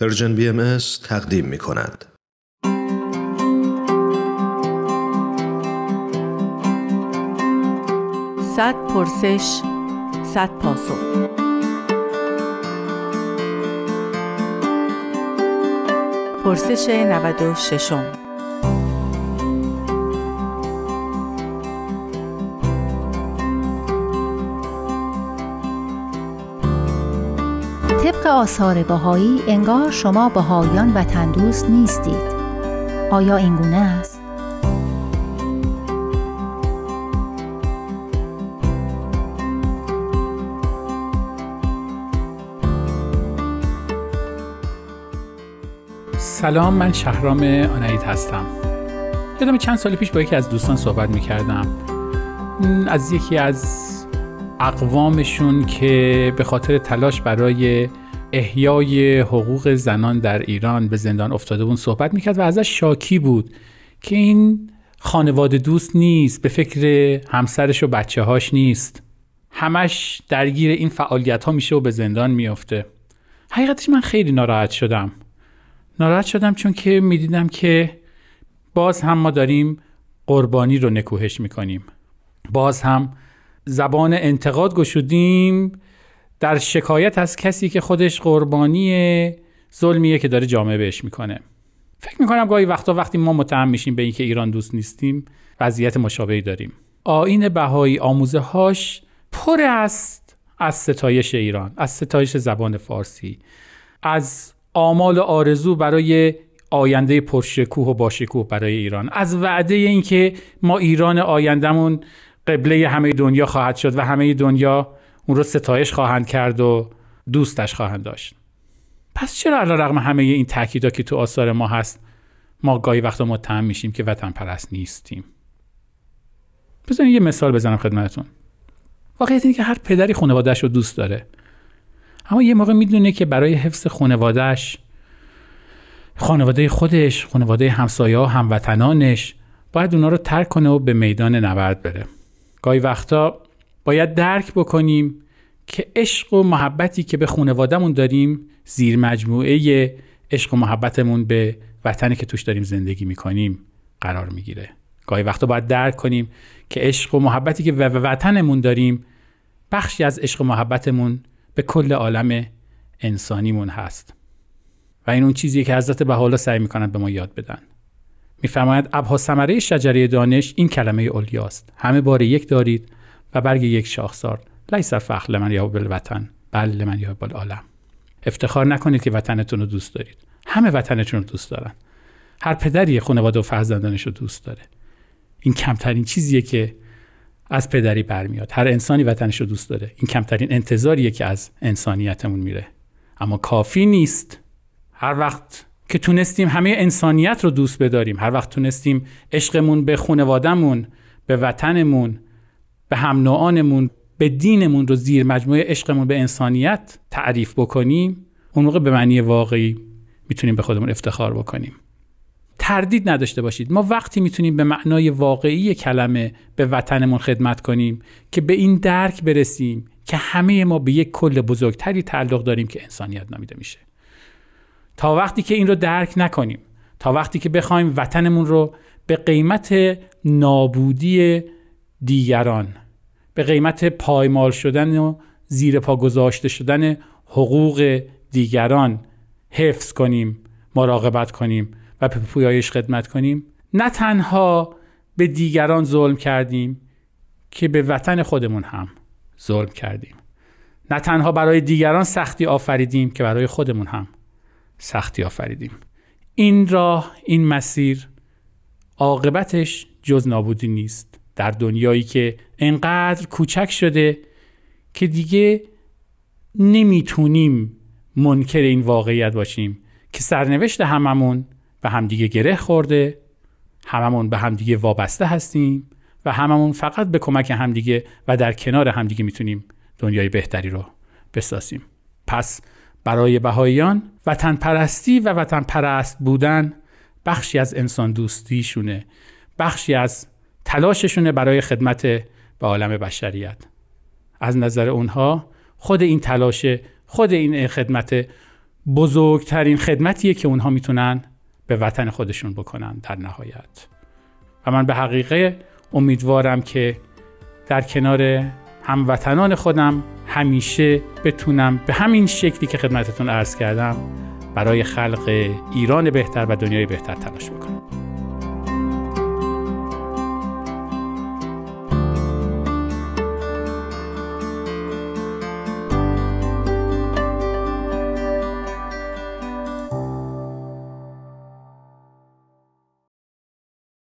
پرژن بی ام تقدیم می کند. صد پرسش صد پاسخ پرسش 96 طبق آثار بهایی انگار شما بهاییان و تندوست نیستید. آیا این گونه است؟ سلام من شهرام آنایت هستم. یادم چند سال پیش با یکی از دوستان صحبت می‌کردم. از یکی از اقوامشون که به خاطر تلاش برای احیای حقوق زنان در ایران به زندان افتاده بود صحبت می‌کرد و ازش شاکی بود که این خانواده دوست نیست به فکر همسرش و بچه هاش نیست. همش درگیر این فعالیت ها میشه و به زندان میافته. حقیقتش من خیلی ناراحت شدم. ناراحت شدم چون که می‌دیدم که باز هم ما داریم قربانی رو نکوهش می‌کنیم. باز هم زبان انتقاد گشودیم در شکایت از کسی که خودش قربانی ظلمیه که داره جامعه بهش می‌کنه. فکر می‌کنم گاهی وقتا وقتی ما متهم میشیم به اینکه ایران دوست نیستیم وضعیت مشابهی داریم. آین بهایی آموزه هاش پر است از ستایش ایران از ستایش زبان فارسی از آمال و آرزو برای آینده پرشکوه و باشکوه برای ایران از وعده اینکه ما ایران آیندهمون قبله همه دنیا خواهد شد و همه دنیا اون رو ستایش خواهند کرد و دوستش خواهند داشت. پس چرا علا رقم همه این تاکیدا که تو آثار ما هست ما گاهی وقتا متهم میشیم که وطن پرست نیستیم؟ بزنین یه مثال بزنم خدمتتون. واقعیت اینه که هر پدری خانوادهش رو دوست داره. اما یه موقع می‌دونه که برای حفظ خانوادهش خانواده خودش خانواده همسایه ها هموطنانش باید اونا رو ترک کنه و به میدان نبرد بره. گاهی وقتا باید درک بکنیم که عشق و محبتی که به خانوادهمون داریم زیر مجموعه عشق و محبتمون به وطنی که توش داریم زندگی می‌کنیم قرار می‌گیره. گاهی وقتا باید درک کنیم که عشق و محبتی که به وطنمون داریم بخشی از عشق و محبتمون به کل عالم انسانیمون هست. و این اون چیزی که حضرت بحالا سعی می‌کنند به ما یاد بدن. میفرماید ابها ثمره شجره دانش این کلمه اولیاست. همه بار یک دارید و برگ یک شاخسار لیس فخر لمن یا وطن بل لمن یا عالم افتخار نکنید که وطنتون رو دوست دارید. همه وطنتون رو دوست دارن. هر پدری خانواده و فرزندانش رو دوست داره. این کمترین چیزیه که از پدری برمیاد. هر انسانی وطنش رو دوست داره. این کمترین انتظاریه که از انسانیتمون میره. اما کافی نیست. هر وقت که تونستیم همه انسانیت رو دوست بداریم. هر وقت تونستیم عشقمون به خانوادهمون به وطنمون به هم نوعانمون به دینمون رو زیر مجموعه عشقمون به انسانیت تعریف بکنیم اون موقع به معنی واقعی می‌تونیم به خودمون افتخار بکنیم. تردید نداشته باشید. ما وقتی می‌تونیم به معنای واقعی کلمه به وطنمون خدمت کنیم که به این درک برسیم که همه ما به یک کل بزرگتری تعلق داریم که انسانیت نامیده میشه. تا وقتی که این رو درک نکنیم تا وقتی که بخوایم وطنمون رو به قیمت نابودی دیگران به قیمت پایمال شدن و زیر پا گذاشته شدن حقوق دیگران حفظ کنیم مراقبت کنیم و به پویایش خدمت کنیم نه تنها به دیگران ظلم کردیم که به وطن خودمون هم ظلم کردیم. نه تنها برای دیگران سختی آفریدیم که برای خودمون هم سختی آفریدیم. این راه این مسیر عاقبتش جز نابودی نیست. در دنیایی که انقدر کوچک شده که دیگه نمی‌تونیم منکر این واقعیت باشیم که سرنوشت هممون به همدیگه گره خورده هممون به همدیگه وابسته هستیم و هممون فقط به کمک همدیگه و در کنار همدیگه می‌تونیم دنیای بهتری رو بسازیم. پس برای بهاییان وطن پرستی و وطن پرست بودن بخشی از انسان دوستیشونه بخشی از تلاششونه برای خدمت به عالم بشریت. از نظر اونها خود این تلاش خود این خدمت بزرگترین خدمتیه که اونها می‌تونن به وطن خودشون بکنن در نهایت. و من به حقیقه امیدوارم که در کنار هموطنان خودم همیشه بتونم به همین شکلی که خدمتتون عرض کردم برای خلق ایران بهتر و دنیای بهتر تلاش بکنم.